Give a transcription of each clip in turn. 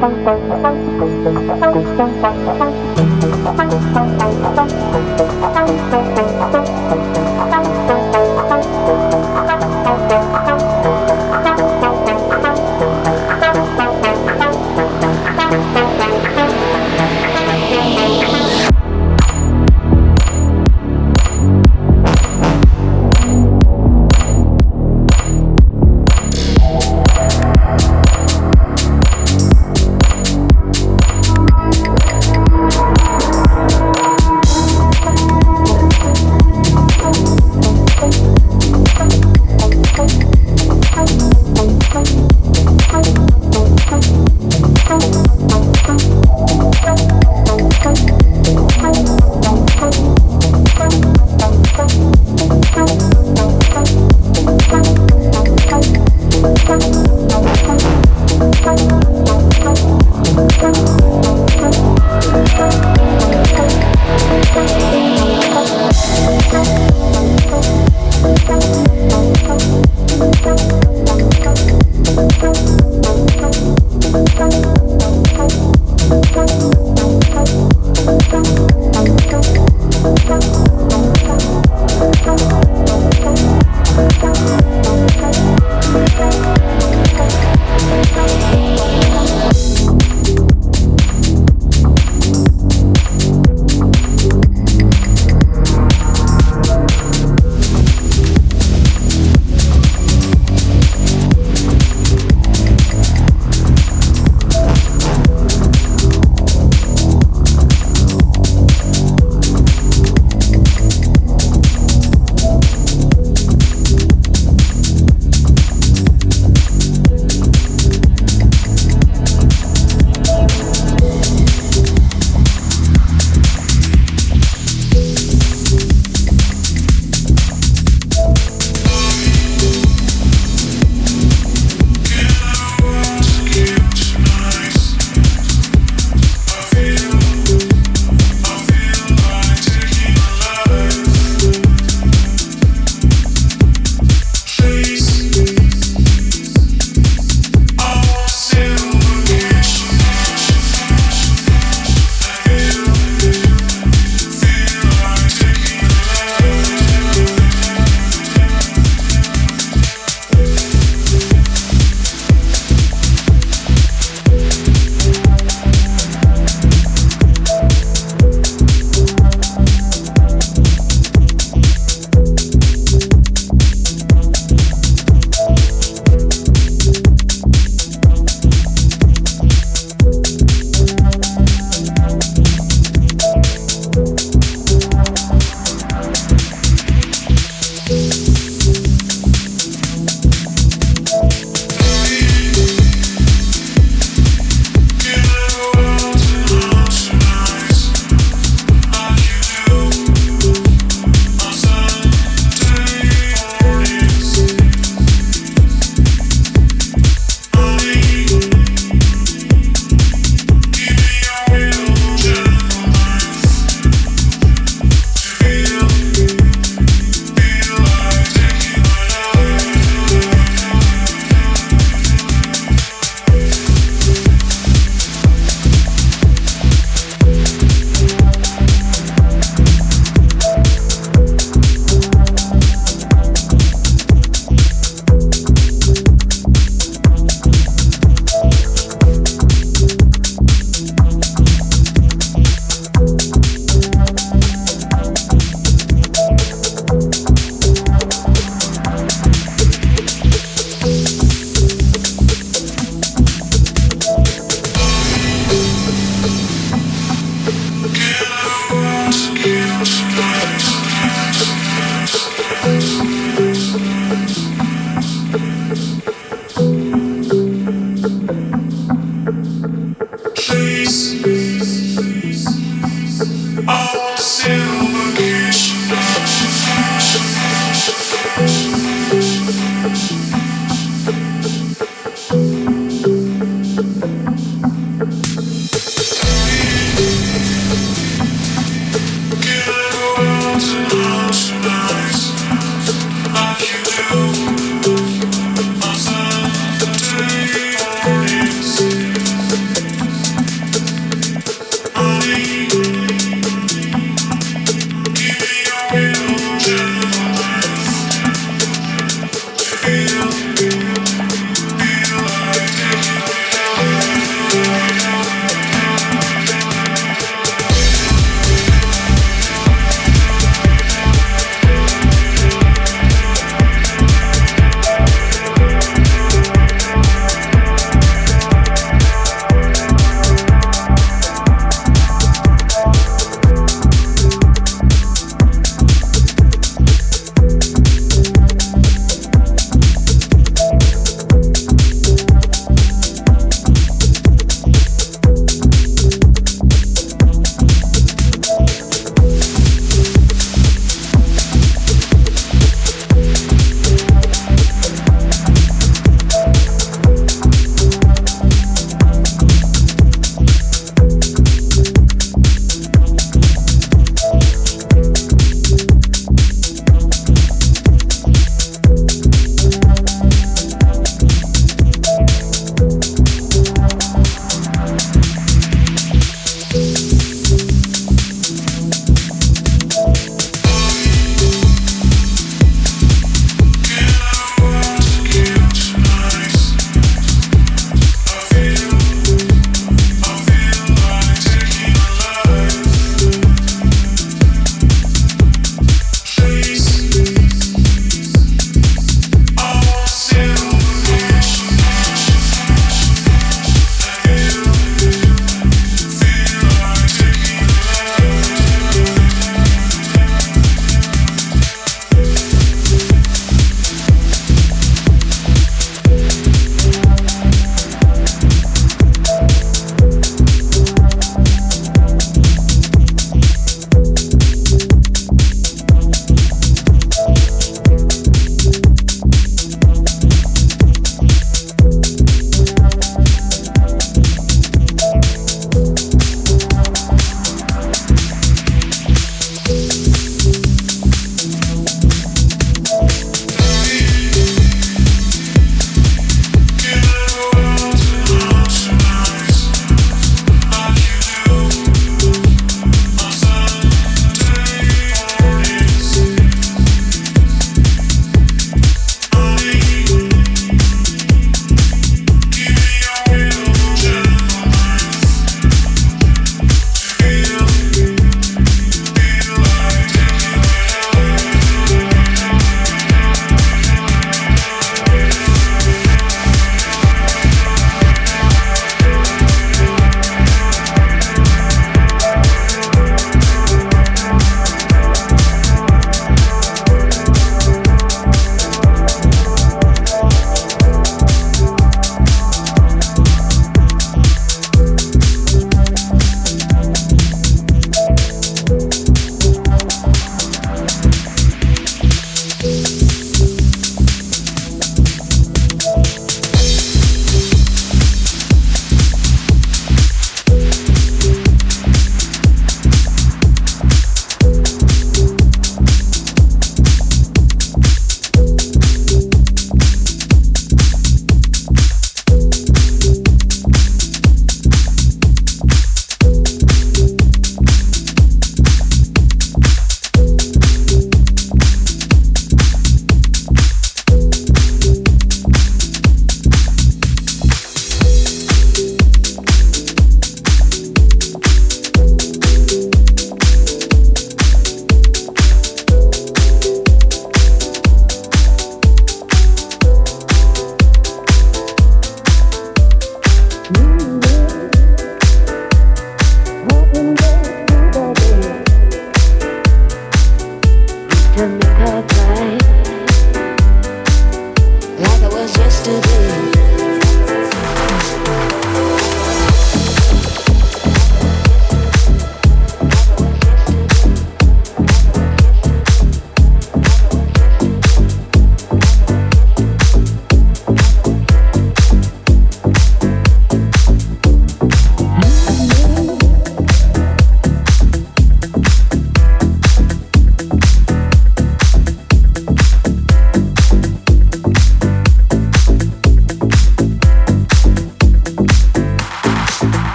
Thank you.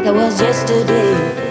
like I was yesterday.